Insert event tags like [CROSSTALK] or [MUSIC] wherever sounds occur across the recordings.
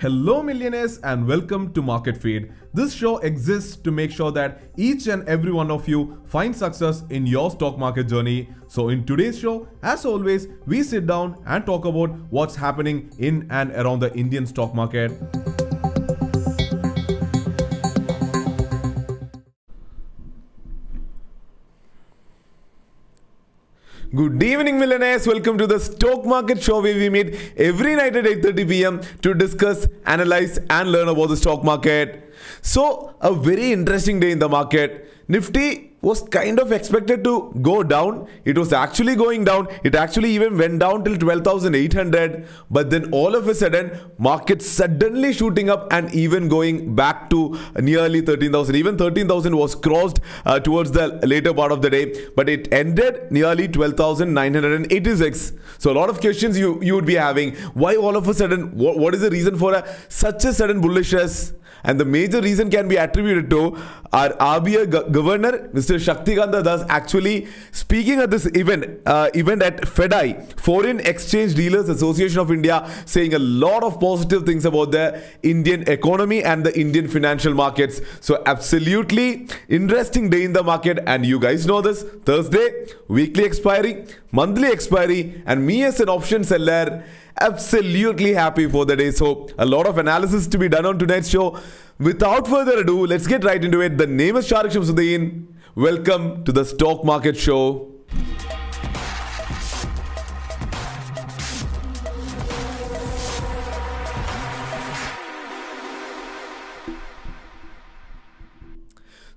Hello, millionaires, and welcome to Market Feed. This show exists to make sure that each and every one of you find success in your stock market journey. So, in today's show, as always, we sit down and talk about what's happening in and around the Indian stock market. Good evening, millionaires. Welcome to the Stock Market Show where we meet every night at 8:30 p.m. to discuss, analyze, and learn about the stock market. So, a very interesting day in the market. Nifty was kind of expected to go down. It was actually going down. It actually even went down till 12,800. But then all of a sudden, market suddenly shooting up and even going back to nearly 13,000. Even 13,000 was crossed uh, towards the later part of the day. But it ended nearly 12,986. So a lot of questions you, you would be having. Why all of a sudden? what, what is the reason for a, such a sudden bullishness? And the major reason can be attributed to our RBI go- governor, Mr. Shaktikanta Das, actually speaking at this event, uh, event at FEDI, Foreign Exchange Dealers Association of India, saying a lot of positive things about the Indian economy and the Indian financial markets. So, absolutely interesting day in the market. And you guys know this Thursday, weekly expiry, monthly expiry, and me as an option seller absolutely happy for the day. So, a lot of analysis to be done on tonight's show. Without further ado, let's get right into it. The name is Sharique Samsudheen. Welcome to the Stock Market Show.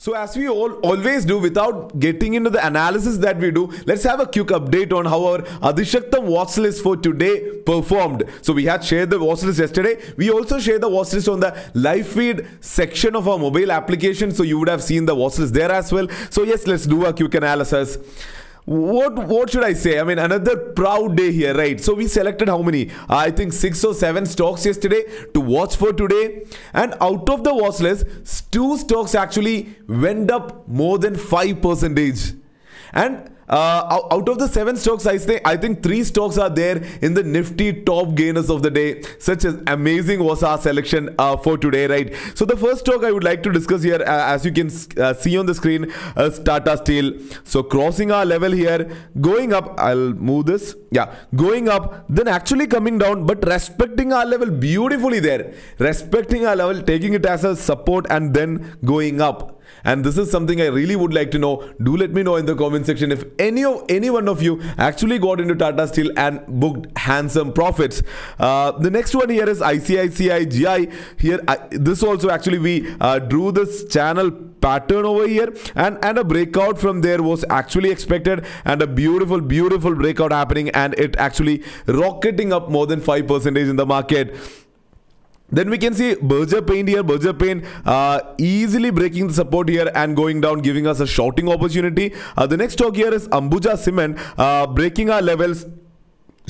So as we all always do, without getting into the analysis that we do, let's have a quick update on how our Athishaktham watch list for today performed. So we had shared the watch list yesterday. We also shared the watch list on the live feed section of our mobile application. So you would have seen the watch list there as well. So yes, let's do a quick analysis what what should I say? I mean, another proud day here, right? So we selected how many? I think six or seven stocks yesterday to watch for today, and out of the watch list, two stocks actually went up more than five percentage, and uh, out of the seven stocks, I say I think three stocks are there in the nifty top gainers of the day. Such as amazing was our selection uh, for today, right? So the first stock I would like to discuss here, uh, as you can uh, see on the screen, is Tata Steel. So crossing our level here, going up. I'll move this. Yeah, going up, then actually coming down, but respecting our level beautifully there. Respecting our level, taking it as a support, and then going up and this is something I really would like to know. Do let me know in the comment section if any of any one of you actually got into Tata Steel and booked handsome profits. Uh, the next one here is ICICI GI. Here, I, this also actually we uh, drew this channel pattern over here and and a breakout from there was actually expected and a beautiful beautiful breakout happening and it actually rocketing up more than 5 percentage in the market then we can see Berger Paint here, Berger Paint uh, easily breaking the support here and going down, giving us a shorting opportunity. Uh, the next stock here is Ambuja Cement, uh, breaking our levels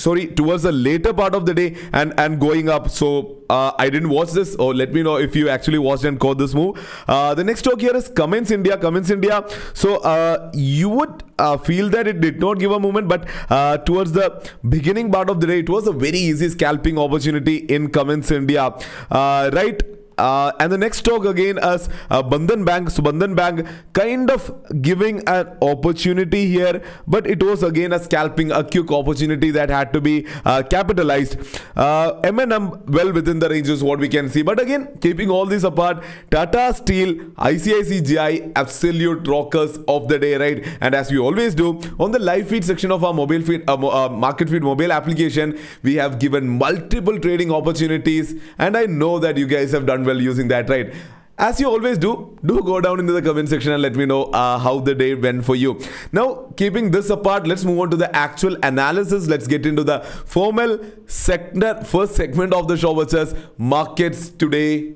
sorry towards the later part of the day and and going up. So uh, i didn't watch this. Or let me know if you actually watched and caught this move. Uh, the next stock here is Cummins india Cummins india. So uh, you would uh, feel that it did not give a movement but uh, towards the beginning part of the day it was a very easy scalping opportunity in Cummins india. Uh, right uh, and the next talk again is uh, Bandhan Bank. So Bandhan Bank kind of giving an opportunity here, but it was again a scalping, a quick opportunity that had to be uh, capitalized. Uh, M&M well within the ranges what we can see, but again keeping all this apart, Tata Steel, ICICI, absolute rockers of the day, right? And as we always do on the live feed section of our mobile feed, uh, uh, market feed mobile application, we have given multiple trading opportunities, and I know that you guys have done well using that, right? As you always do, do go down into the comment section and let me know uh, how the day went for you. Now, keeping this apart, let's move on to the actual analysis. Let's get into the formal sector, first segment of the show, which is markets today.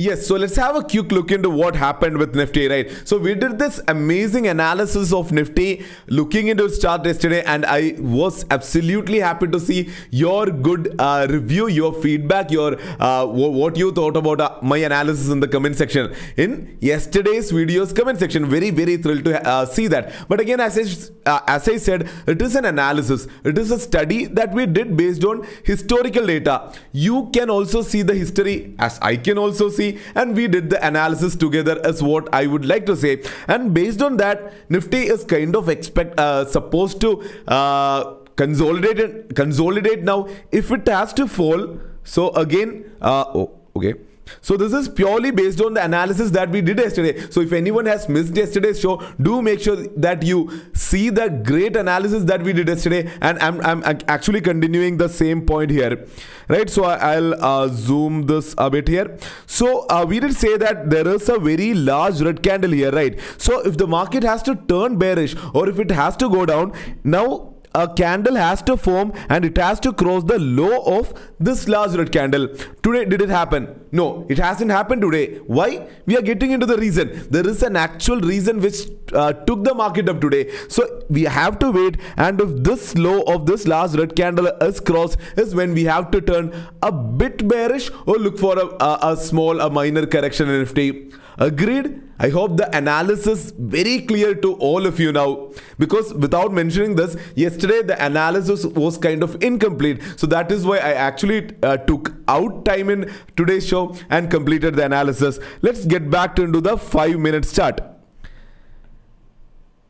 Yes, so let's have a quick look into what happened with Nifty, right? So we did this amazing analysis of Nifty looking into its chart yesterday, and I was absolutely happy to see your good uh, review, your feedback, your uh, what you thought about uh, my analysis in the comment section in yesterday's videos comment section. Very very thrilled to uh, see that. But again, as I uh, as I said, it is an analysis. It is a study that we did based on historical data. You can also see the history as I can also see and we did the analysis together as what I would like to say. And based on that Nifty is kind of expect uh, supposed to uh, consolidate consolidate now. If it has to fall so again uh, oh okay so this is purely based on the analysis that we did yesterday. So if anyone has missed yesterday's show, do make sure that you see the great analysis that we did yesterday. And I'm, I'm actually continuing the same point here, right? So I'll uh, zoom this a bit here. So uh, we did say that there is a very large red candle here, right? So if the market has to turn bearish or if it has to go down, now a candle has to form and it has to cross the low of this large red candle. Today, did it happen? No, it hasn't happened today. Why? We are getting into the reason. There is an actual reason which uh, took the market up today. So we have to wait and if this low of this last red candle is crossed is when we have to turn a bit bearish or look for a, a, a small, a minor correction in Nifty. Agreed? I hope the analysis very clear to all of you now. Because without mentioning this yesterday the analysis was kind of incomplete. So that is why I actually uh, took out time in today's show and completed the analysis. Let's get back to into the 5 minutes chart.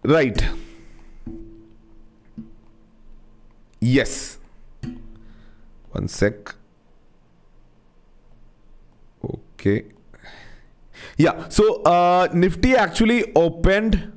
Right. Yes. One sec. Okay yeah, so uh, Nifty actually opened.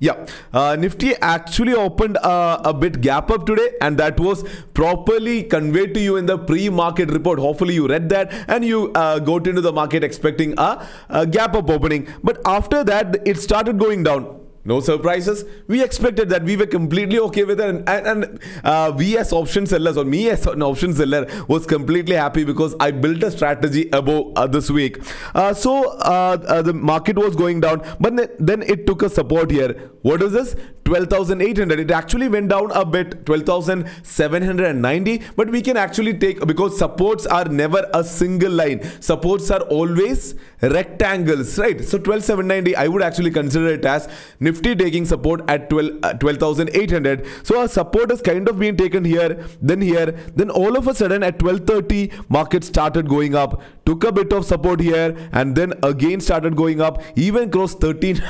Yeah, uh, Nifty actually opened uh, a bit gap up today, and that was properly conveyed to you in the pre-market report. Hopefully, you read that and you uh, got into the market expecting a, a gap up opening. But after that, it started going down no surprises. We expected that. We were completely okay with it. And, and, and uh, we as option sellers, or me as an option seller, was completely happy because I built a strategy above uh, this week. Uh, so uh, uh, the market was going down, but then it took a support here. What is this? 12,800. It actually went down a bit, 12,790. But we can actually take, because supports are never a single line. Supports are always rectangles, right? So 12,790, I would actually consider it as Nifty taking support at 12 uh, 12,800. So our support is kind of being taken here, then here, then all of a sudden at 1230 market started going up, took a bit of support here, and then again started going up, even crossed 13.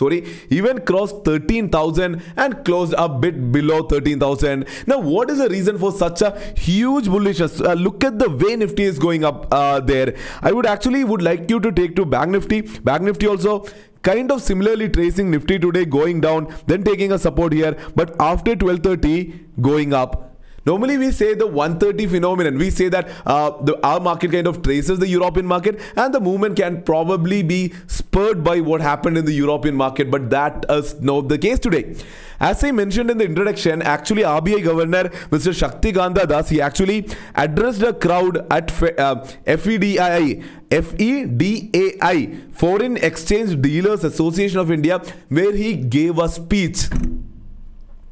Sorry even crossed 13000 and closed a bit below 13000 now what is the reason for such a huge bullishness? Uh, look at the way nifty is going up uh, there. I would actually would like you to take to bank nifty. Bank nifty also kind of similarly tracing nifty today going down then taking a support here. But after 1230 going up Normally, we say the 130 phenomenon. We say that uh, the, our market kind of traces the European market, and the movement can probably be spurred by what happened in the European market. But that is not the case today. As I mentioned in the introduction, actually RBI Governor Mr. Shakti Shaktikanta Das he actually addressed a crowd at uh, FEDI, FEDAI, Foreign Exchange Dealers Association of India, where he gave a speech.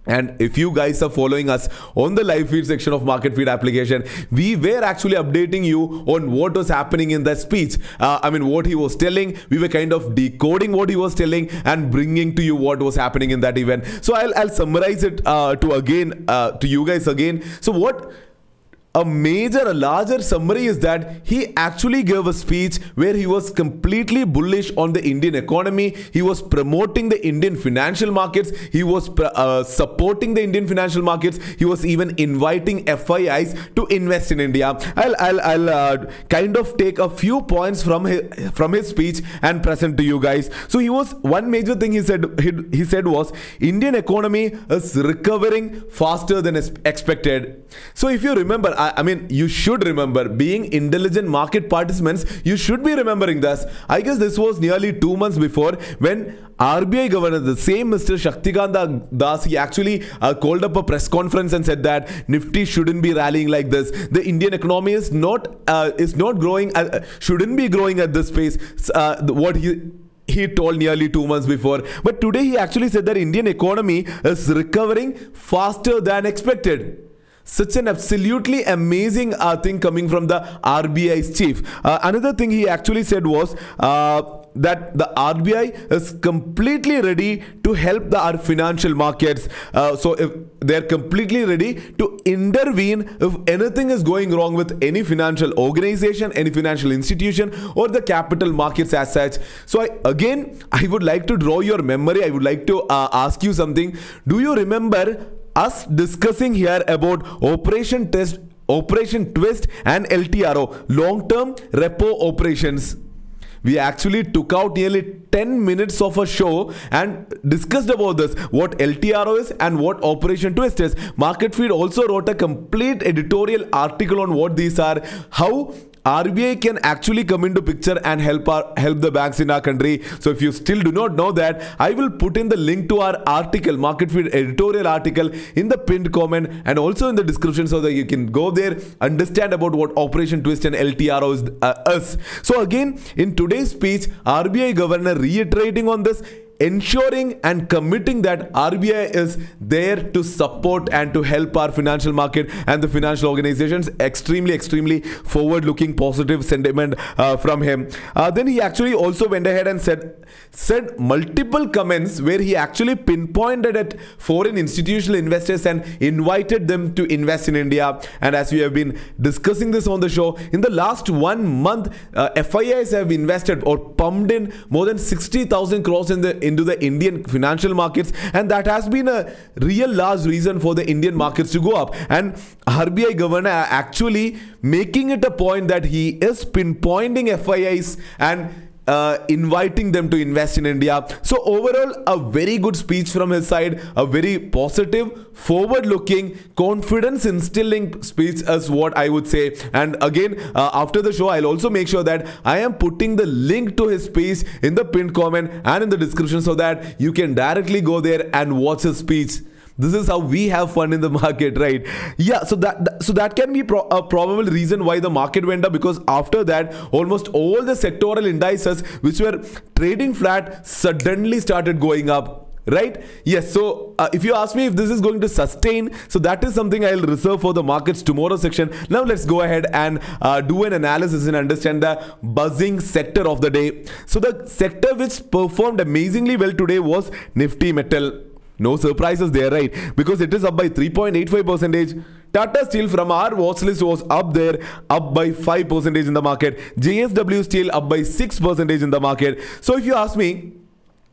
And if you guys are following us on the live feed section of Market Feed application, we were actually updating you on what was happening in that speech. Uh, I mean, what he was telling. We were kind of decoding what he was telling and bringing to you what was happening in that event. So I'll, I'll summarize it uh, to again uh, to you guys again. So what a major, a larger summary is that he actually gave a speech where he was completely bullish on the Indian economy. He was promoting the Indian financial markets. He was uh, supporting the Indian financial markets. He was even inviting FIIs to invest in India. I'll, I'll, I'll uh, kind of take a few points from his, from his speech and present to you guys. So he was one major thing he said he, he said was Indian economy is recovering faster than expected. So if you remember I, I mean, you should remember, being intelligent market participants, you should be remembering this. I guess this was nearly two months before when RBI governor, the same Mr. Shaktikanta Das, he actually uh, called up a press conference and said that Nifty shouldn't be rallying like this. The Indian economy is not uh, is not growing, uh, shouldn't be growing at this pace. Uh, what he he told nearly two months before. But today he actually said that Indian economy is recovering faster than expected. Such an absolutely amazing uh, thing coming from the RBI's chief. Uh, another thing he actually said was uh, that the RBI is completely ready to help the our financial markets. Uh, so if they're completely ready to intervene if anything is going wrong with any financial organization, any financial institution, or the capital markets as such. So I, again, I would like to draw your memory. I would like to uh, ask you something. Do you remember us discussing here about Operation Test, Operation Twist, and LTRO, long-term repo operations? we actually took out nearly 10 minutes of a show and discussed about this what LTRO is and what Operation Twist is. Market Feed also wrote a complete editorial article on what these are, how RBI can actually come into picture and help our help the banks in our country. So if you still do not know that, I will put in the link to our article, Market Feed editorial article in the pinned comment and also in the description so that you can go there, understand about what Operation Twist and LTRO is uh, us. So again, in today's speech, RBI governor reiterating on this ensuring and committing that RBI is there to support and to help our financial market and the financial organizations. Extremely, extremely forward looking positive sentiment uh, from him. Uh, then he actually also went ahead and said, said multiple comments where he actually pinpointed at foreign institutional investors and invited them to invest in India. And as we have been discussing this on the show, in the last one month, uh, FIIs have invested or pumped in more than 60,000 crores in the into the Indian financial markets, and that has been a real large reason for the Indian markets to go up. And RBI governor actually making it a point that he is pinpointing FIIs and uh, inviting them to invest in India. So, overall, a very good speech from his side, a very positive, forward looking, confidence instilling speech, is what I would say. And again, uh, after the show, I'll also make sure that I am putting the link to his speech in the pinned comment and in the description so that you can directly go there and watch his speech this is how we have fun in the [LAUGHS] market right? Yeah so that so that can be pro- a probable reason why the market went up because after that almost all the sectoral indices which were trading flat suddenly started going up right? Yes so uh, if you ask me if this is going to sustain so that is something i'll reserve for the markets tomorrow section. Now let's go ahead and uh, do an analysis and understand the buzzing sector of the day. So the sector which performed amazingly well today was nifty metal no surprises there, right? Because it is up by 3.85 percentage. Tata Steel from our watch list was up there, up by 5 percentage in the market. JSW Steel up by 6 percentage in the market. So if you ask me,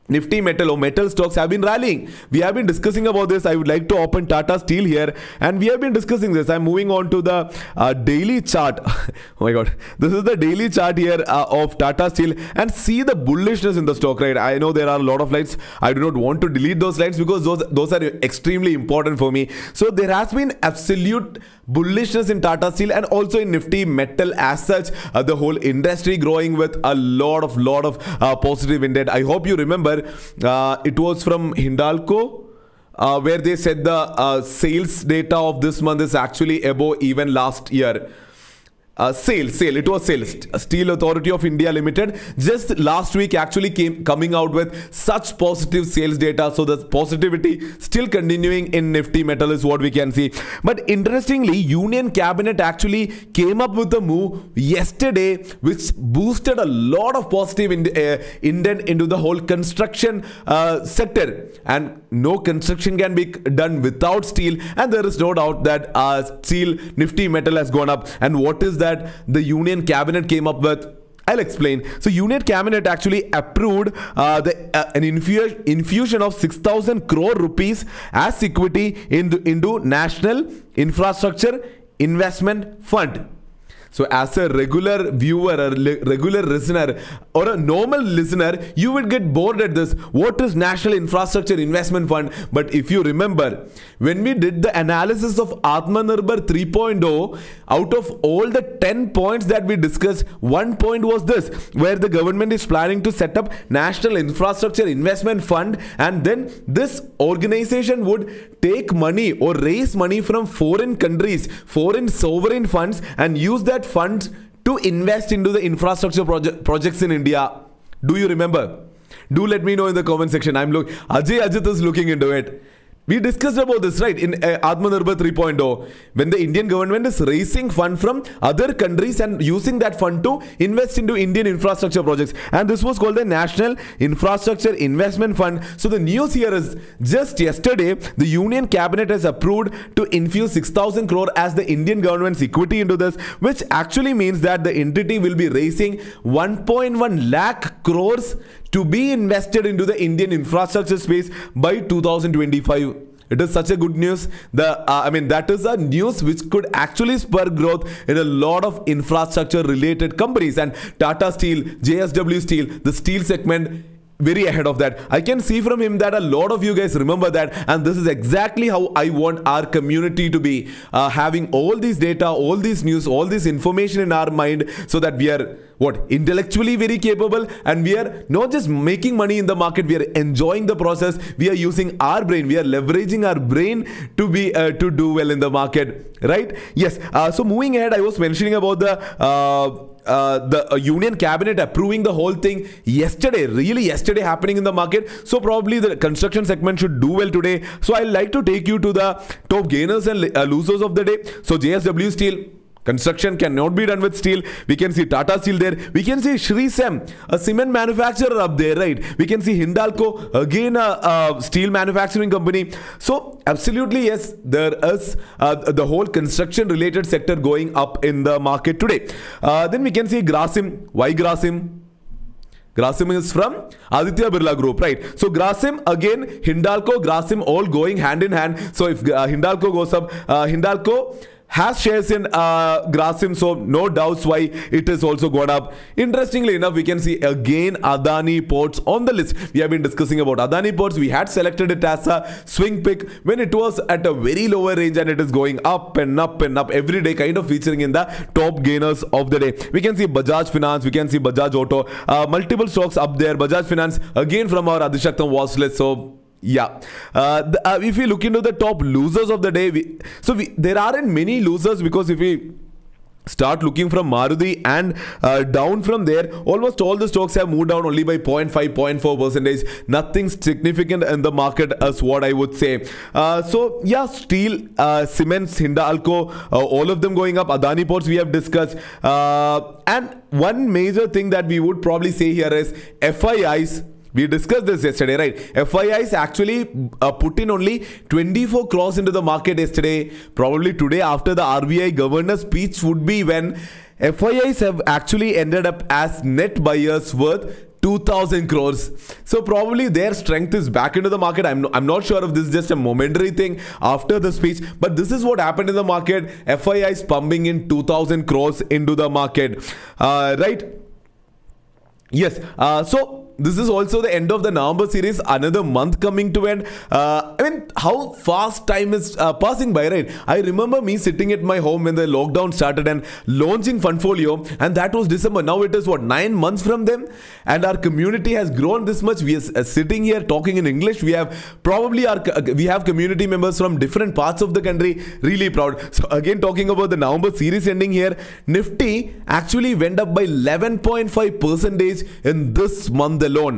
Nifty metal or metal stocks have been rallying. We have been discussing about this. I would like to open Tata Steel here and we have been discussing this. I'm moving on to the uh, daily chart. [LAUGHS] oh my god. This is the daily chart here uh, of Tata Steel and see the bullishness in the stock, right? I know there are a lot of lights. I do not want to delete those lights because those, those are extremely important for me. So there has been absolute bullishness in Tata Steel and also in Nifty metal as such. Uh, the whole industry growing with a lot of, lot of uh, positive intent. I hope you remember uh, it was from Hindalco. Uh, where they said the uh, sales data of this month is actually above even last year uh, sale sale it was sales steel authority of india limited. Just last week actually came coming out with such positive sales data so the positivity still continuing in nifty metal is what we can see. But interestingly union cabinet actually came up with a move yesterday which boosted a lot of positive in, uh, indent into the whole construction uh, sector. And no construction can be done without steel. And there is no doubt that uh, steel nifty metal has gone up. And what is that that the Union Cabinet came up with I'll explain. So, Union Cabinet actually approved uh, the, uh, an infu- infusion of 6,000 crore rupees as equity into, into National Infrastructure Investment Fund. So, as a regular viewer or regular listener or a normal listener, you would get bored at this. What is National Infrastructure Investment Fund? But if you remember, when we did the analysis of Atmanirbhar 3.0, out of all the 10 points that we discussed, one point was this, where the government is planning to set up National Infrastructure Investment Fund, and then this organization would take money or raise money from foreign countries, foreign sovereign funds, and use that fund to invest into the infrastructure project, projects in India. Do you remember? Do let me know in the comment section. I'm look. Ajay Ajit is looking into it. We discussed about this, right, in uh, Atmanirbhar 3.0, when the Indian government is raising fund from other countries and using that fund to invest into Indian infrastructure projects. And this was called the National Infrastructure Investment Fund. So the news here is just yesterday, the Union Cabinet has approved to infuse 6,000 crore as the Indian government's equity into this, which actually means that the entity will be raising 1.1 lakh crores to be invested into the Indian infrastructure space by 2025 it is such a good news. The uh, i mean that is a news which could actually spur growth in a lot of infrastructure related companies. And tata steel jsw steel the steel segment very ahead of that. I can see from him that a lot of you guys remember that, and this is exactly how I want our community to be uh, having all these data, all these news, all this information in our mind, so that we are what intellectually very capable and we are not just making money in the market we are enjoying the process. We are using our brain. We are leveraging our brain to be uh, to do well in the market right? Yes uh, so moving ahead i was mentioning about the uh, the uh, union cabinet approving the whole thing yesterday really yesterday happening in the market. So probably the construction segment should do well today. So i like to take you to the top gainers and uh, losers of the day. So jsw steel Construction cannot be done with steel. We can see Tata Steel there. We can see Shree Cem, a cement manufacturer up there, right? We can see Hindalco, again a, a steel manufacturing company. So absolutely yes, there is uh, the whole construction related sector going up in the market today. Uh, then we can see Grasim. Why Grasim? Grasim is from Aditya Birla Group, right? So Grasim again, Hindalco, Grasim all going hand in hand. So if uh, Hindalco goes up, uh, Hindalco has shares in uh, Grasim, so no doubts why it is also gone up. Interestingly enough, we can see again Adani Ports on the list. We have been discussing about Adani Ports. We had selected it as a swing pick when it was at a very lower range and it is going up and up and up every day, kind of featuring in the top gainers of the day. We can see Bajaj Finance, we can see Bajaj Auto, uh, multiple stocks up there. Bajaj Finance again from our Athishaktham watch list. So yeah. Uh, uh, if we look into the top losers of the day we, so we, there aren't many losers because if we start looking from Maruti and uh, down from there almost all the stocks have moved down only by 0.5 0.4 percentage. Nothing significant in the market as what I would say. Uh, so yeah steel uh, cements Hindalco uh, all of them going up. Adani ports we have discussed. Uh, and one major thing that we would probably say here is FIIs we discussed this yesterday, right? FIIs actually uh, put in only 24 crores into the market yesterday. Probably today, after the RBI governor's speech, would be when FIIs have actually ended up as net buyers worth 2000 crores. So probably their strength is back into the market. I'm, no, I'm not sure if this is just a momentary thing after the speech but this is what happened in the market. FIIs pumping in 2000 crores into the market. Uh, right? Yes uh, so this is also the end of the November series. Another month coming to end. Uh, I mean, how fast time is uh, passing by, right? I remember me sitting at my home when the lockdown started and launching Fundfolio, and that was December. Now it is what nine months from them, and our community has grown this much. We are uh, sitting here talking in English. We have probably our uh, we have community members from different parts of the country. Really proud. So again, talking about the November series ending here, Nifty actually went up by 11.5 percentage in this month alone.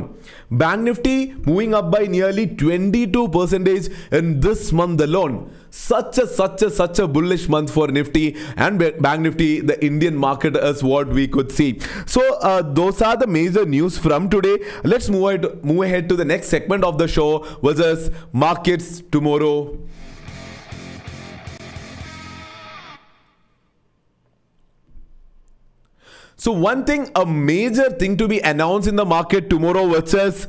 Bank Nifty moving up by nearly 22 percentage in this month alone. Such a such a such a bullish month for Nifty and Bank Nifty, the Indian market is what we could see. So uh, those are the major news from today. Let's move ahead, move ahead to the next segment of the show, which is markets tomorrow. So one thing, a major thing to be announced in the market tomorrow, which is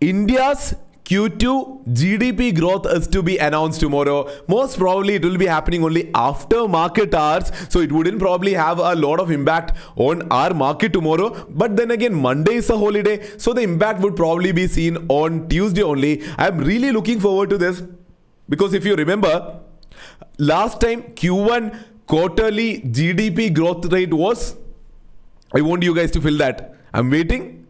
India's Q2 GDP growth is to be announced tomorrow. Most probably it will be happening only after market hours. So it wouldn't probably have a lot of impact on our market tomorrow. But then again, Monday is a holiday. So the impact would probably be seen on Tuesday only. I'm really looking forward to this because if you remember, last time Q1 quarterly GDP growth rate was, I want you guys to fill that. I'm waiting.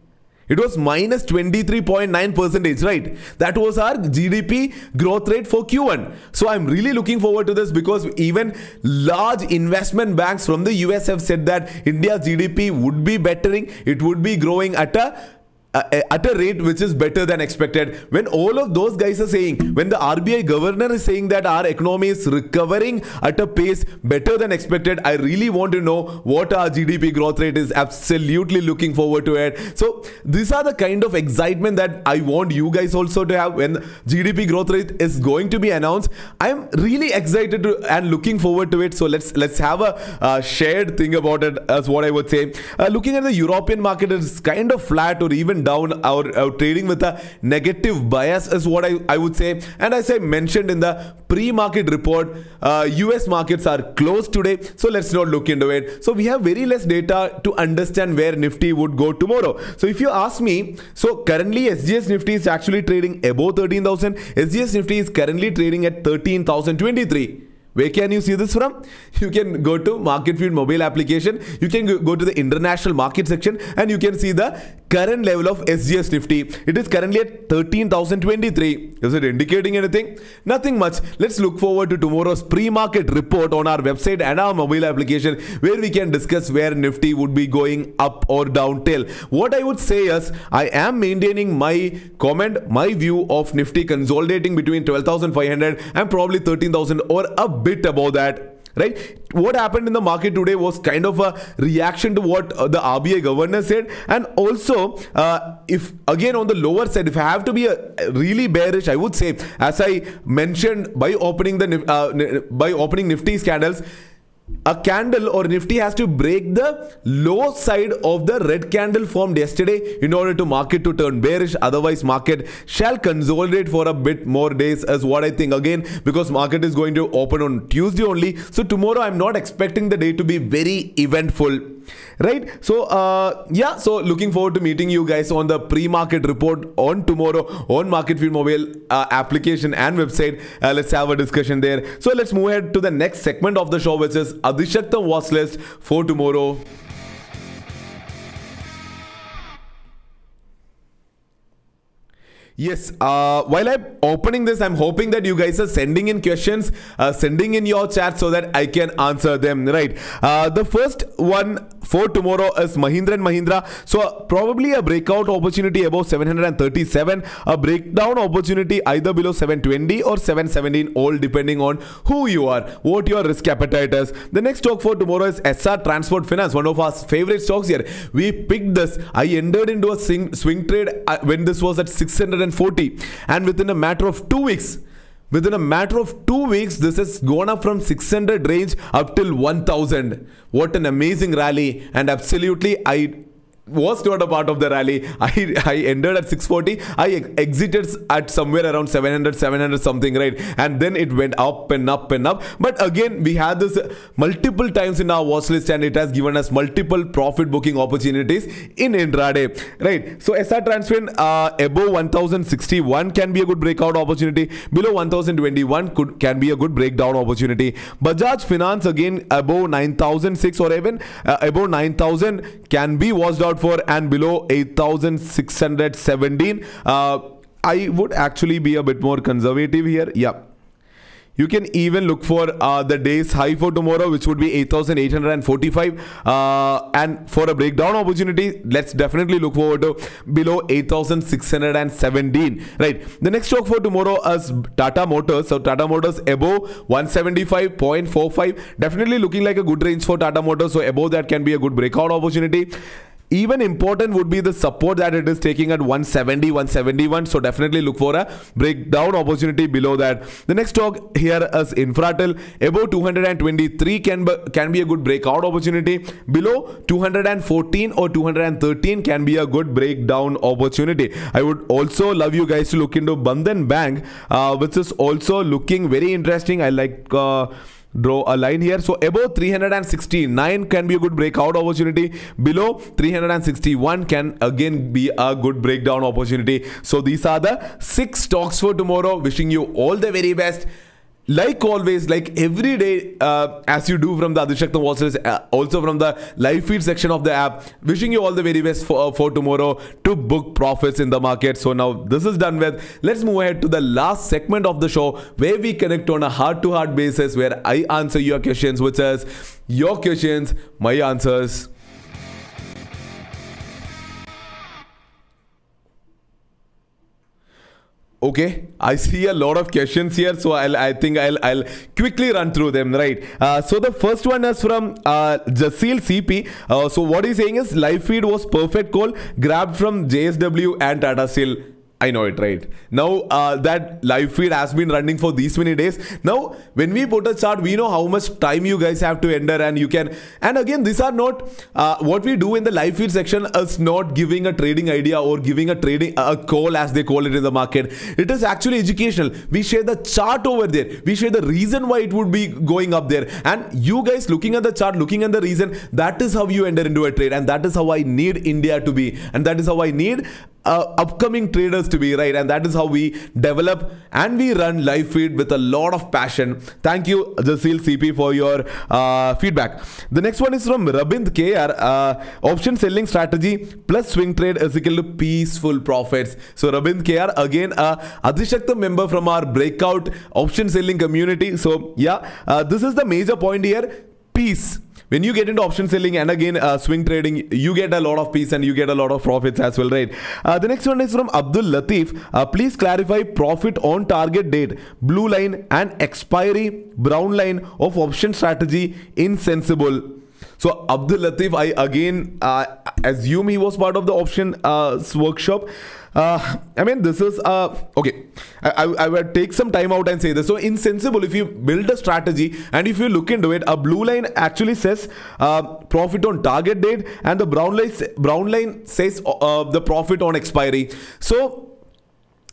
It was minus 23.9 percentage, right? That was our GDP growth rate for Q1. So I'm really looking forward to this because even large investment banks from the US have said that India's GDP would be bettering. It would be growing at a at a rate which is better than expected. When all of those guys are saying, when the RBI governor is saying that our economy is recovering at a pace better than expected, I really want to know what our GDP growth rate is. Absolutely looking forward to it. So these are the kind of excitement that I want you guys also to have when GDP growth rate is going to be announced. I'm really excited to, and looking forward to it. So let's let's have a uh, shared thing about it as what I would say. Uh, looking at the European market, it's kind of flat or even down our, our trading with a negative bias is what I, I would say. And as I mentioned in the pre-market report uh, US markets are closed today. So let's not look into it. So we have very less data to understand where Nifty would go tomorrow. So if you ask me so currently SGX Nifty is actually trading above 13,000 SGX Nifty is currently trading at 13,023 where can you see this from? You can go to Market Feed mobile application. You can go to the international market section and you can see the current level of SGX Nifty. It is currently at 13,023. Is it indicating anything? Nothing much. Let's look forward to tomorrow's pre-market report on our website and our mobile application where we can discuss where Nifty would be going up or down till. What I would say is I am maintaining my comment, my view of Nifty consolidating between 12,500 and probably 13,000 or a bit above that right? What happened in the market today was kind of a reaction to what uh, the RBI governor said. And also uh, if again on the lower side if I have to be a, really bearish I would say as I mentioned by opening the uh, by opening nifty candles a candle or nifty has to break the low side of the red candle formed yesterday in order to market to turn bearish. Otherwise market shall consolidate for a bit more days as what i think again because market is going to open on tuesday only. So tomorrow i'm not expecting the day to be very eventful right? So uh, yeah so looking forward to meeting you guys on the pre-market report on tomorrow on market feed mobile uh, application and website. Uh, let's have a discussion there. So let's move ahead to the next segment of the show which is athishaktham watch list for tomorrow Yes, uh, while I'm opening this, I'm hoping that you guys are sending in questions, uh, sending in your chat so that I can answer them, right? Uh, the first one for tomorrow is Mahindra and Mahindra. So uh, probably a breakout opportunity above 737, a breakdown opportunity either below 720 or 717, all depending on who you are, what your risk appetite is. The next stock for tomorrow is SR Transport Finance, one of our favorite stocks here. We picked this. I entered into a swing, trade uh, when this was at 600 140 and within a matter of two weeks within a matter of two weeks this has gone up from 600 range up till 1000 what an amazing rally and absolutely i was not a part of the rally. I, I ended at 640. I exited at somewhere around 700, 700 something, right? And then it went up and up and up. But again, we had this multiple times in our watch list and it has given us multiple profit booking opportunities in intraday, right? So SR Transfin uh, above 1061 can be a good breakout opportunity. Below 1021 could can be a good breakdown opportunity. Bajaj Finance again above 9006 or even uh, above 9000 can be watched out for and below 8617 uh, I would actually be a bit more conservative here yeah you can even look for uh, the day's high for tomorrow, which would be 8,845. Uh, and for a breakdown opportunity, let's definitely look forward to below 8,617. Right. The next stock for tomorrow is Tata Motors. So Tata Motors above 175.45. Definitely looking like a good range for Tata Motors. So above that can be a good breakout opportunity. Even important would be the support that it is taking at 170 171 so definitely look for a breakdown opportunity below that. The next stock here is infratel. Above 223 can be, can be a good breakout opportunity. Below 214 or 213 can be a good breakdown opportunity. I would also love you guys to look into bandhan bank uh, which is also looking very interesting. I like uh, draw a line here. So above 369 can be a good breakout opportunity. Below 361 can again be a good breakdown opportunity. So these are the six stocks for tomorrow. Wishing you all the very best like always, like every day, uh, as you do from the Athishaktham Watches, uh, also from the live feed section of the app, wishing you all the very best for, uh, for tomorrow to book profits in the market. So now this is done with. Let's move ahead to the last segment of the show where we connect on a heart to heart basis where I answer your questions, which is your questions, my answers. Okay, I see a lot of questions here, so I'll, I think I'll, I'll quickly run through them, right? Uh, so the first one is from uh, Jasil CP. Uh, so what he's saying is live feed was perfect call grabbed from JSW and Tata Steel I know it, right? Now uh, that live feed has been running for these many days. Now, when we put a chart, we know how much time you guys have to enter, and you can. And again, these are not uh, what we do in the live feed section is not giving a trading idea or giving a trading a call as they call it in the market. It is actually educational. We share the chart over there. We share the reason why it would be going up there, and you guys looking at the chart, looking at the reason. That is how you enter into a trade, and that is how I need India to be, and that is how I need uh, upcoming traders to be right? And that is how we develop and we run live feed with a lot of passion. Thank you Jasil CP for your uh, feedback. The next one is from Rabind KR uh, option selling strategy plus swing trade is equal to peaceful profits. So Rabind KR again a Athishakta member from our breakout option selling community. So yeah uh, this is the major point here. Peace when you get into option selling and again uh, swing trading, you get a lot of peace and you get a lot of profits as well, right? Uh, the next one is from Abdul Latif. Uh, please clarify profit on target date, blue line and expiry, brown line of option strategy in Sensibull. So Abdul Latif, I again uh, assume he was part of the option uh, workshop. Uh, I mean, this is uh, okay. I, I, I would take some time out and say this. So, in Sensibull, if you build a strategy and if you look into it, a blue line actually says uh, profit on target date, and the brown line brown line says uh, the profit on expiry. So,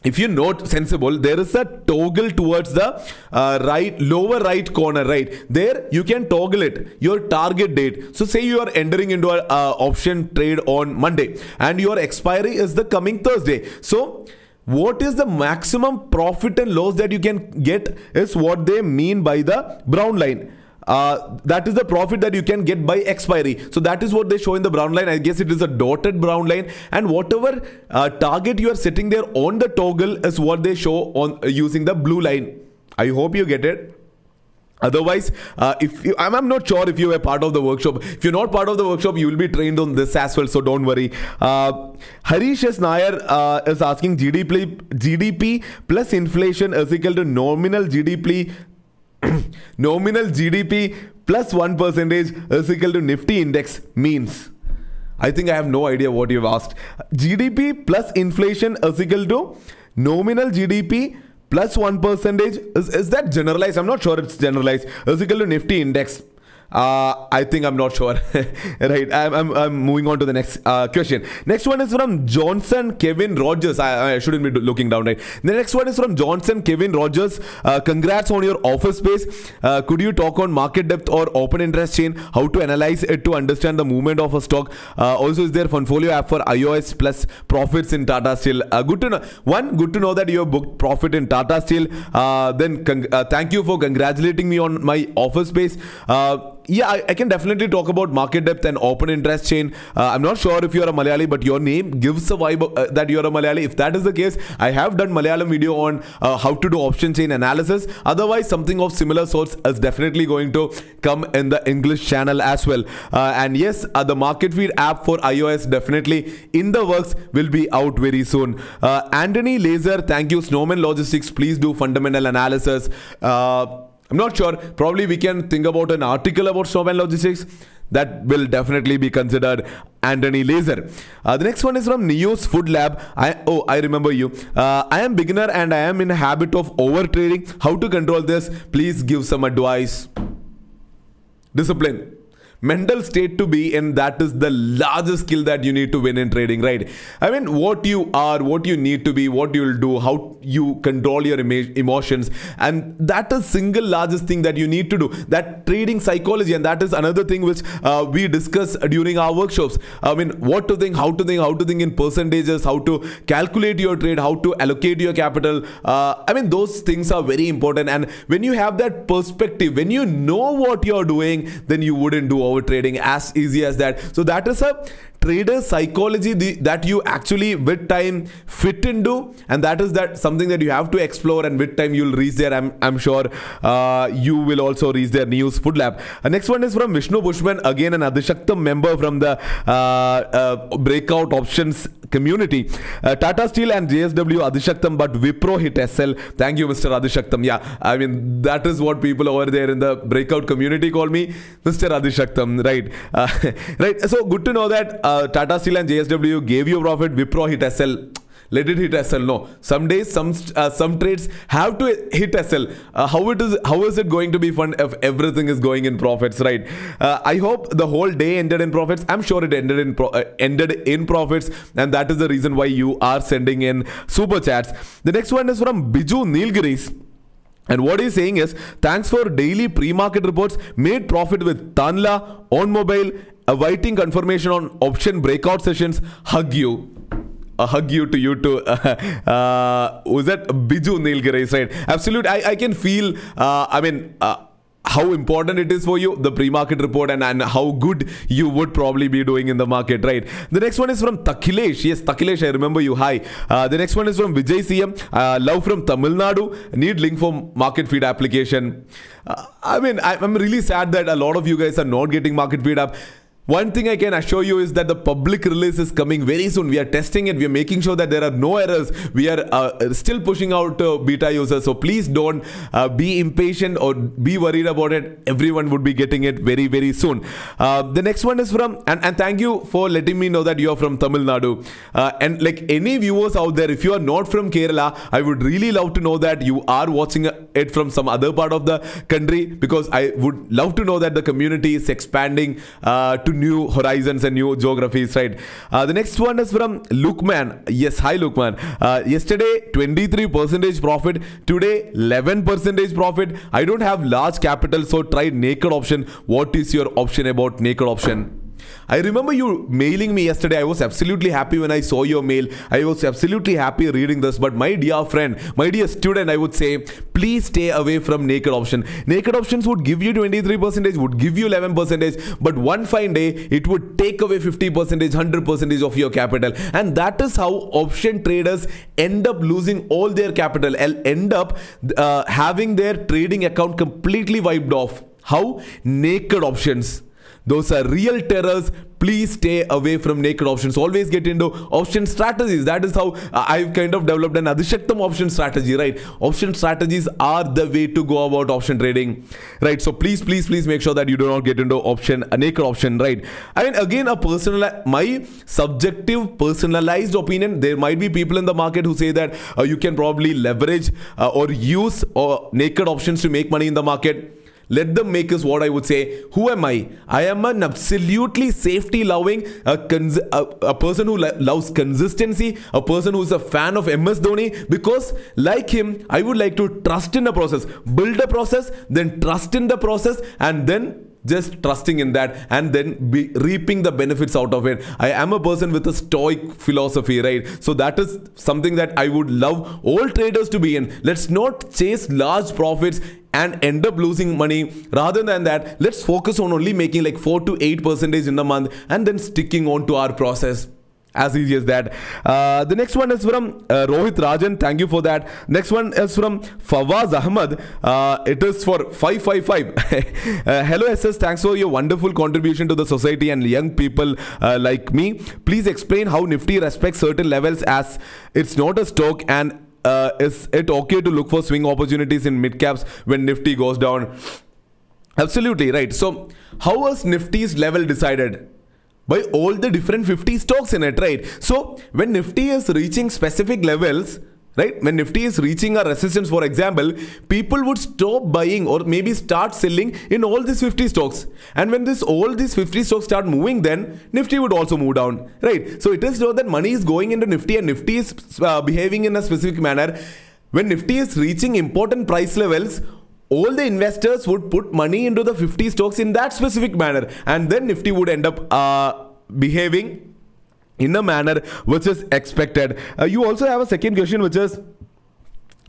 if you note Sensibull there is a toggle towards the uh, right lower right corner right? There you can toggle it your target date. So say you are entering into an uh, option trade on monday and your expiry is the coming thursday. So what is the maximum profit and loss that you can get is what they mean by the brown line uh, that is the profit that you can get by expiry. So that is what they show in the brown line. I guess it is a dotted brown line, and whatever uh, target you are sitting there on the toggle is what they show on uh, using the blue line. I hope you get it. Otherwise, uh, if you, I'm, I'm, not sure if you are part of the workshop. If you're not part of the workshop, you will be trained on this as well. So don't worry. Uh, Harish S. Nair uh, is asking GDP GDP plus inflation is equal to nominal GDP [CLEARS THROAT] nominal GDP plus 1 percentage is equal to Nifty index means. I think I have no idea what you've asked. GDP plus inflation is equal to nominal GDP plus 1 percentage. Is, is that generalized? I'm not sure it's generalized. Is equal to Nifty index. Uh, I think I'm not sure. [LAUGHS] right. I'm, I'm, I'm, moving on to the next uh, question. Next one is from Johnson Kevin Rogers. I, I, shouldn't be looking down, right? The next one is from Johnson Kevin Rogers. Uh, congrats on your office space. Uh, could you talk on market depth or open interest chain? How to analyze it to understand the movement of a stock? Uh, also, is there Fundfolio app for iOS plus profits in Tata Steel? Uh, good to know. One, good to know that you have booked profit in Tata Steel. then, thank you for congratulating me on my office space yeah, I, I, can definitely talk about market depth and open interest chain. Uh, I'm not sure if you're a Malayali, but your name gives a vibe uh, that you're a Malayali. If that is the case, I have done Malayalam video on uh, how to do option chain analysis. Otherwise, something of similar sorts is definitely going to come in the English channel as well. Uh, and yes, uh, the market feed app for iOS definitely in the works will be out very soon. Uh, Anthony Laser, thank you. Snowman Logistics, please do fundamental analysis. I'm not sure. Probably we can think about an article about Snowman Logistics. that will definitely be considered Anthony Laser. Uh, the next one is from Neos Food Lab. I oh I remember you. Uh, I am beginner and I am in habit of over trading. How to control this? Please give some advice. Discipline mental state to be in that is the largest skill that you need to win in trading right? I mean what you are what you need to be what you'll do how you control your emotions and that is single largest thing that you need to do. That trading psychology and that is another thing which uh, we discuss during our workshops. I mean what to think how to think how to think in percentages how to calculate your trade how to allocate your capital. Uh, i mean those things are very important. And when you have that perspective when you know what you're doing then you wouldn't do over trading as easy as that. So that is a trader psychology that you actually with time fit into and that is that something that you have to explore and with time you'll reach there i'm, I'm sure uh, you will also reach their news food lab. Uh, next one is from vishnu bushman again an athishaktham member from the uh, uh breakout options community. Uh, tata steel and jsw athishaktham but wipro hit sl thank you mr athishaktham yeah i mean that is what people over there in the breakout community call me mr athishaktham right? Uh, [LAUGHS] right so good to know that uh, Tata Steel and JSW gave you profit, Wipro hit SL. Let it hit SL. No, some days some uh, some trades have to hit SL. Uh, how it is how is it going to be fun if everything is going in profits, right? Uh, I hope the whole day ended in profits. I'm sure it ended in uh, ended in profits, and that is the reason why you are sending in super chats. The next one is from Biju Nilgiris. And what he's saying is, thanks for daily pre-market reports, made profit with Tanla, on mobile, awaiting confirmation on option breakout sessions hug you a hug you to you to [LAUGHS] uh, was that biju nilgiris right absolute I, I can feel uh, i mean uh, how important it is for you, the pre-market report, and, and how good you would probably be doing in the market, right? The next one is from Takilesh. Yes, Takilesh, I remember you. Hi. Uh, the next one is from Vijay CM. Uh, love from Tamil Nadu. Need link for market feed application. Uh, I mean, I, I'm really sad that a lot of you guys are not getting market feed app. One thing I can assure you is that the public release is coming very soon. We are testing it. We are making sure that there are no errors. We are uh, still pushing out uh, beta users. So please don't uh, be impatient or be worried about it. Everyone would be getting it very, very soon. Uh, the next one is from, and, and thank you for letting me know that you are from Tamil Nadu. Uh, and like any viewers out there, if you are not from Kerala, I would really love to know that you are watching it from some other part of the country because I would love to know that the community is expanding uh, new horizons and new geographies, right? Uh, the next one is from Lukman. Yes, hi Lukman. Uh, yesterday, 23 percentage profit. Today, 11 percentage profit. I don't have large capital, so try naked option. What is your option about naked option? I remember you mailing me yesterday. I was absolutely happy when I saw your mail. I was absolutely happy reading this. But my dear friend, my dear student, I would say, please stay away from naked option. Naked options would give you 23%, would give you 11%, but one fine day, it would take away 50%, 100% of your capital. And that is how option traders end up losing all their capital and end up uh, having their trading account completely wiped off. How? Naked options those are real terrors. Please stay away from naked options. Always get into option strategies. That is how uh, I've kind of developed an Athishaktham option strategy, right? Option strategies are the way to go about option trading, right? So please, please, please make sure that you do not get into option, a naked option, right? I mean, again, a personal, my subjective, personalized opinion. There might be people in the market who say that uh, you can probably leverage uh, or use uh, naked options to make money in the market let them make us what I would say. Who am I? I am an absolutely safety loving, a, a, a person who loves consistency, a person who's a fan of MS Dhoni because, like him, I would like to trust in the process, build a process, then trust in the process, and then just trusting in that and then be reaping the benefits out of it. I am a person with a stoic philosophy right? So that is something that i would love all traders to be in. Let's not chase large profits and end up losing money. Rather than that let's focus on only making like 4 to 8 percentage in a month and then sticking on to our process as easy as that. Uh, the next one is from uh, Rohit Rajan. Thank you for that. Next one is from Fawaz Ahmad. Uh, it is for 555. [LAUGHS] uh, hello, SS. Thanks for your wonderful contribution to the society and young people uh, like me. Please explain how Nifty respects certain levels as it's not a stock and uh, is it okay to look for swing opportunities in mid caps when Nifty goes down? Absolutely right. So, how was Nifty's level decided? By all the different 50 stocks in it, right? So, when Nifty is reaching specific levels, right when nifty is reaching a resistance for example people would stop buying or maybe start selling in all these 50 stocks. And when this all these 50 stocks start moving then nifty would also move down right? So it is not that money is going into nifty and nifty is uh, behaving in a specific manner. When nifty is reaching important price levels all the investors would put money into the 50 stocks in that specific manner and then nifty would end up uh, behaving in a manner which is expected. Uh, you also have a second question which is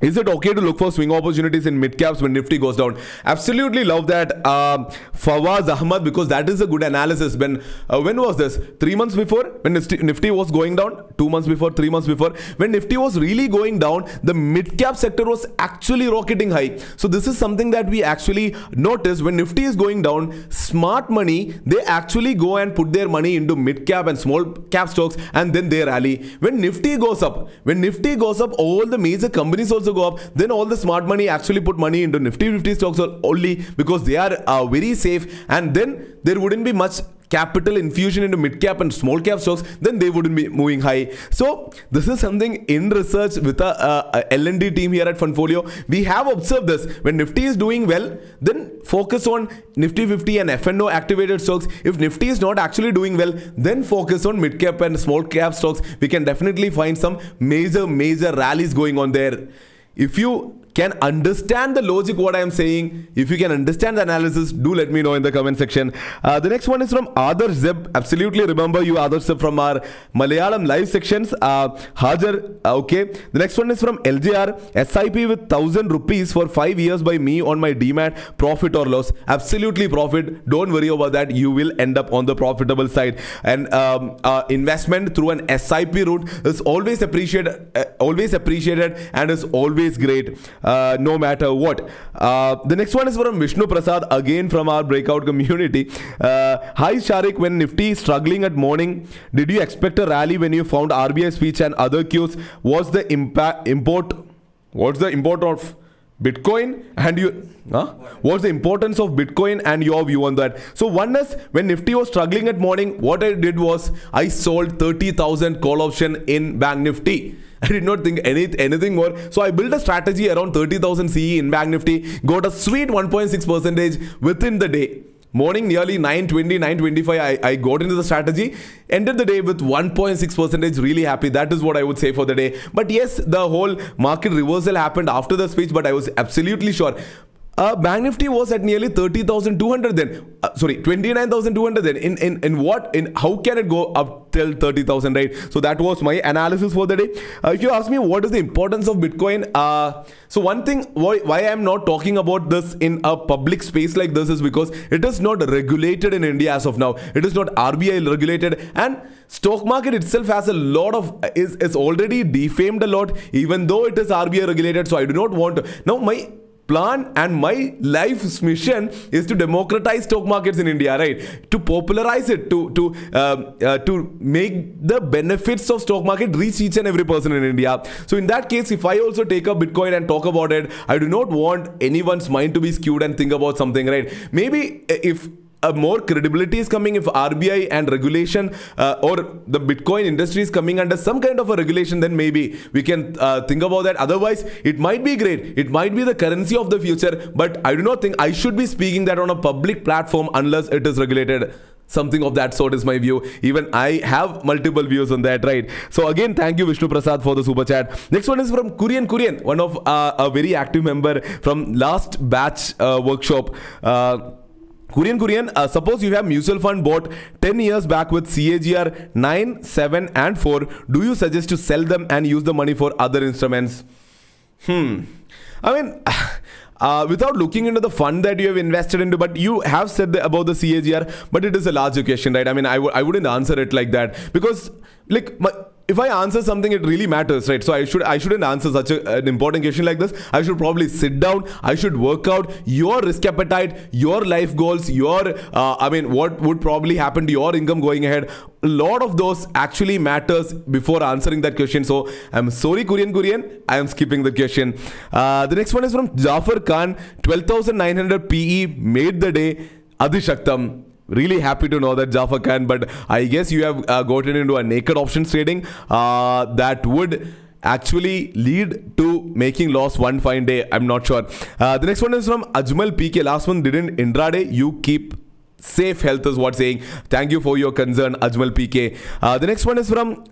is it okay to look for swing opportunities in mid caps when Nifty goes down? Absolutely love that, uh, Fawaz Ahmad, because that is a good analysis. When uh, when was this? Three months before, when Nifty was going down. Two months before, three months before, when Nifty was really going down, the mid cap sector was actually rocketing high. So this is something that we actually notice when Nifty is going down. Smart money, they actually go and put their money into mid cap and small cap stocks, and then they rally. When Nifty goes up, when Nifty goes up, all the major companies also go up, then all the smart money actually put money into Nifty 50 stocks only because they are uh, very safe and then there wouldn't be much capital infusion into mid cap and small cap stocks, then they wouldn't be moving high. So this is something in research with a, a, a L&D team here at Fundfolio. We have observed this. When Nifty is doing well, then focus on Nifty 50 and FNO activated stocks. If Nifty is not actually doing well, then focus on mid cap and small cap stocks. We can definitely find some major, major rallies going on there if you can understand the logic what I am saying, if you can understand the analysis, do let me know in the comment section. Uh, the next one is from Adar Zeb. Absolutely remember you Adar Zeb from our Malayalam live sections. Uh, Hajar, uh, okay. The next one is from LJR. SIP with 1000 rupees for 5 years by me on my Demat. Profit or loss? Absolutely profit. Don't worry about that. You will end up on the profitable side. And um, uh, investment through an SIP route is always appreciated, uh, always appreciated and is always great uh, no matter what. Uh, the next one is from Vishnu Prasad, again from our breakout community. Uh, Hi Sharique, when Nifty struggling at morning, did you expect a rally when you found RBI speech and other cues? Was the impact import? What's the import of Bitcoin and you huh? what's the importance of Bitcoin and your view on that? So one is when Nifty was struggling at morning, what I did was I sold 30,000 call option in Bank Nifty. I did not think any, anything more. So I built a strategy around 30,000 CE in Bank Nifty, got a sweet 1.6 percentage within the day. Morning nearly 920, 925, I, I got into the strategy. Ended the day with 1.6 percentage. Really happy. That is what I would say for the day. But yes, the whole market reversal happened after the speech, but I was absolutely sure uh, Bank Nifty was at nearly 30,200 then. Uh, sorry, 29,200 then. In, in in what? In how can it go up till 30,000, right? So that was my analysis for the day. Uh, if you ask me what is the importance of Bitcoin, uh, so one thing why, why I'm not talking about this in a public space like this is because it is not regulated in India as of now. It is not RBI regulated and stock market itself has a lot of is is already defamed a lot even though it is RBI regulated. So I do not want to now my plan and my life's mission is to democratize stock markets in India, right? To popularize it, to to uh, uh, to make the benefits of stock market reach each and every person in India. So in that case, if I also take up Bitcoin and talk about it, I do not want anyone's mind to be skewed and think about something, right? Maybe if more credibility is coming if RBI and regulation uh, or the Bitcoin industry is coming under some kind of a regulation, then maybe we can uh, think about that. Otherwise, it might be great. It might be the currency of the future, but I do not think I should be speaking that on a public platform unless it is regulated. Something of that sort is my view. Even i have multiple views on that right? So again thank you vishnu prasad for the super chat. Next one is from kurian kurian one of uh, a very active member from last batch uh, workshop. Uh, Kurian Kurian, uh, suppose you have mutual fund bought 10 years back with CAGR 9, 7 and 4. Do you suggest to sell them and use the money for other instruments? Hmm. I mean, [SIGHS] uh, without looking into the fund that you have invested into, but you have said the, about the CAGR, but it is a large question, right? I mean, I w- I wouldn't answer it like that because, like, my, if I answer something, it really matters, right? So I should I shouldn't answer such a, an important question like this. I should probably sit down. I should work out your risk appetite, your life goals, your uh, I mean, what would probably happen to your income going ahead. A lot of those actually matters before answering that question. So I'm sorry, Kurian Kurian. I am skipping the question. Uh, the next one is from Jafar Khan. Twelve thousand nine hundred PE made the day. Athishaktham really happy to know that Jafar Khan, but I guess you have uh, gotten into a naked options trading uh, that would actually lead to making loss one fine day. I'm not sure. Uh, the next one is from Ajmal PK. Last one didn't intraday. You keep safe health is what saying. Thank you for your concern, Ajmal PK. Uh, the next one is from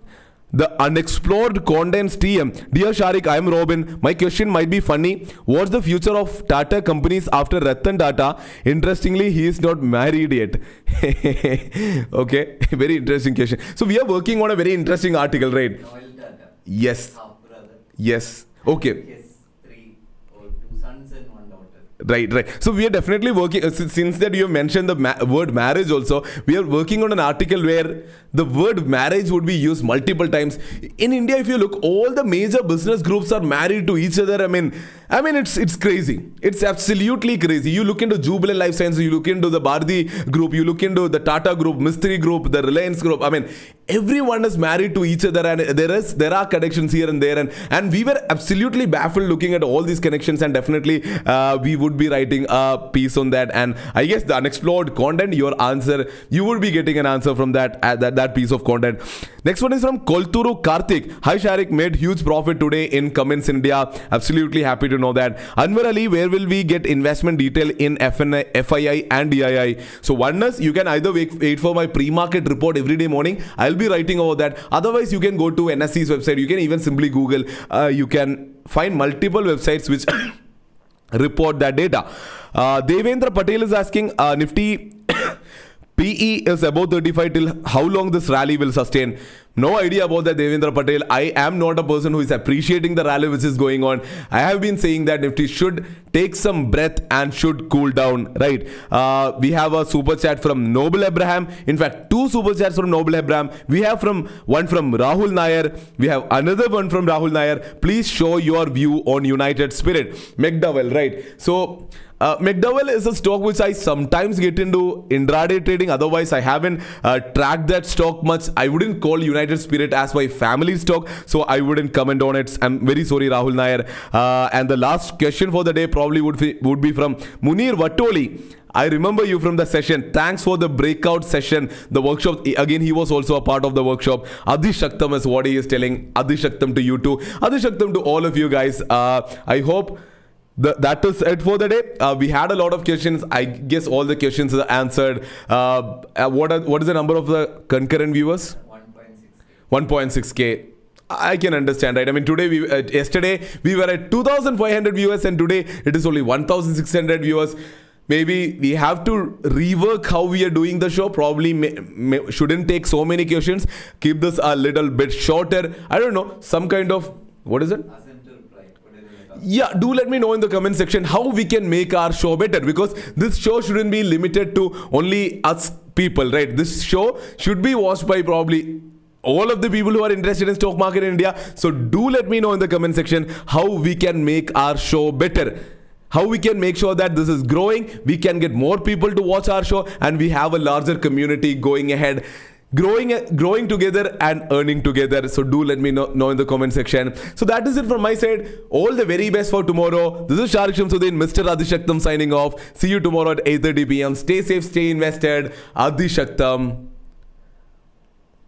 the unexplored condensed TM. Dear Sharique, I am Robin. My question might be funny. What's the future of Tata companies after Ratan Tata? Interestingly, he is not married yet. [LAUGHS] okay, [LAUGHS] very interesting question. So we are working on a very interesting article, right? Yes. half brother. Yes. Okay. His three or two sons and one daughter. Right, right. So we are definitely working. Uh, since, since that you have mentioned the ma- word marriage, also we are working on an article where the word marriage would be used multiple times. In India, if you look, all the major business groups are married to each other. I mean, I mean, it's it's crazy. It's absolutely crazy. You look into Jubilant Life Sciences, you look into the Bharti group, you look into the Tata group, Mistry group, the Reliance group. I mean, everyone is married to each other, and there is there are connections here and there, and and we were absolutely baffled looking at all these connections, and definitely uh, we would be writing a piece on that. And I guess the unexplored content, your answer, you would be getting an answer from that uh, that that piece of content. Next one is from Kolturu Karthik. Hi Sharique, made huge profit today in Cummins India. Absolutely happy to know that. Anwar Ali, where will we get investment detail in FNI, FII and DII? So one is you can either wait, wait for my pre-market report every day morning. I'll be writing over that. Otherwise, you can go to NSE's website. You can even simply Google. Uh, you can find multiple websites which [COUGHS] report that data. Uh, Devendra Patel is asking uh, Nifty PE is above 35 till how long this rally will sustain. No idea about that, Devendra Patel. I am not a person who is appreciating the rally which is going on. I have been saying that Nifty should take some breath and should cool down, right? Uh, we have a super chat from Noble Abraham. In fact, two super chats from Noble Abraham. We have from one from Rahul Nair. We have another one from Rahul Nair. Please show your view on United Spirit. McDowell, right? So, uh, McDowell is a stock which I sometimes get into intraday trading. Otherwise, I haven't uh, tracked that stock much. I wouldn't call United Spirit as my family stock, so I wouldn't comment on it. I'm very sorry, Rahul Nair. Uh, and the last question for the day probably would be, would be from Munir Vatoli. I remember you from the session. Thanks for the breakout session, the workshop. Again, he was also a part of the workshop. Athishaktham is what he is telling. Athishaktham to you too. Athishaktham to all of you guys. Uh, I hope the, that is it for the day. Uh, we had a lot of questions. I guess all the questions are answered. Uh, uh, what are, what is the number of the concurrent viewers? 1.6. 1.6k. I can understand, right? I mean, today we uh, yesterday we were at 2,500 viewers, and today it is only 1,600 viewers. Maybe we have to rework how we are doing the show. Probably may, may, shouldn't take so many questions. Keep this a little bit shorter. I don't know, some kind of what is it? Asim to reply. What is it? Yeah, do let me know in the comment section how we can make our show better because this show shouldn't be limited to only us people, right? This show should be watched by probably all of the people who are interested in stock market in India. So do let me know in the comment section how we can make our show better. How we can make sure that this is growing, we can get more people to watch our show, and we have a larger community going ahead growing uh, growing together and earning together. So do let me know, know in the comment section. So that is it from my side. All the very best for tomorrow. This is Sharique Samsudheen mr Athishaktham signing off. See you tomorrow at 8.30 pm stay safe stay invested. Athishaktham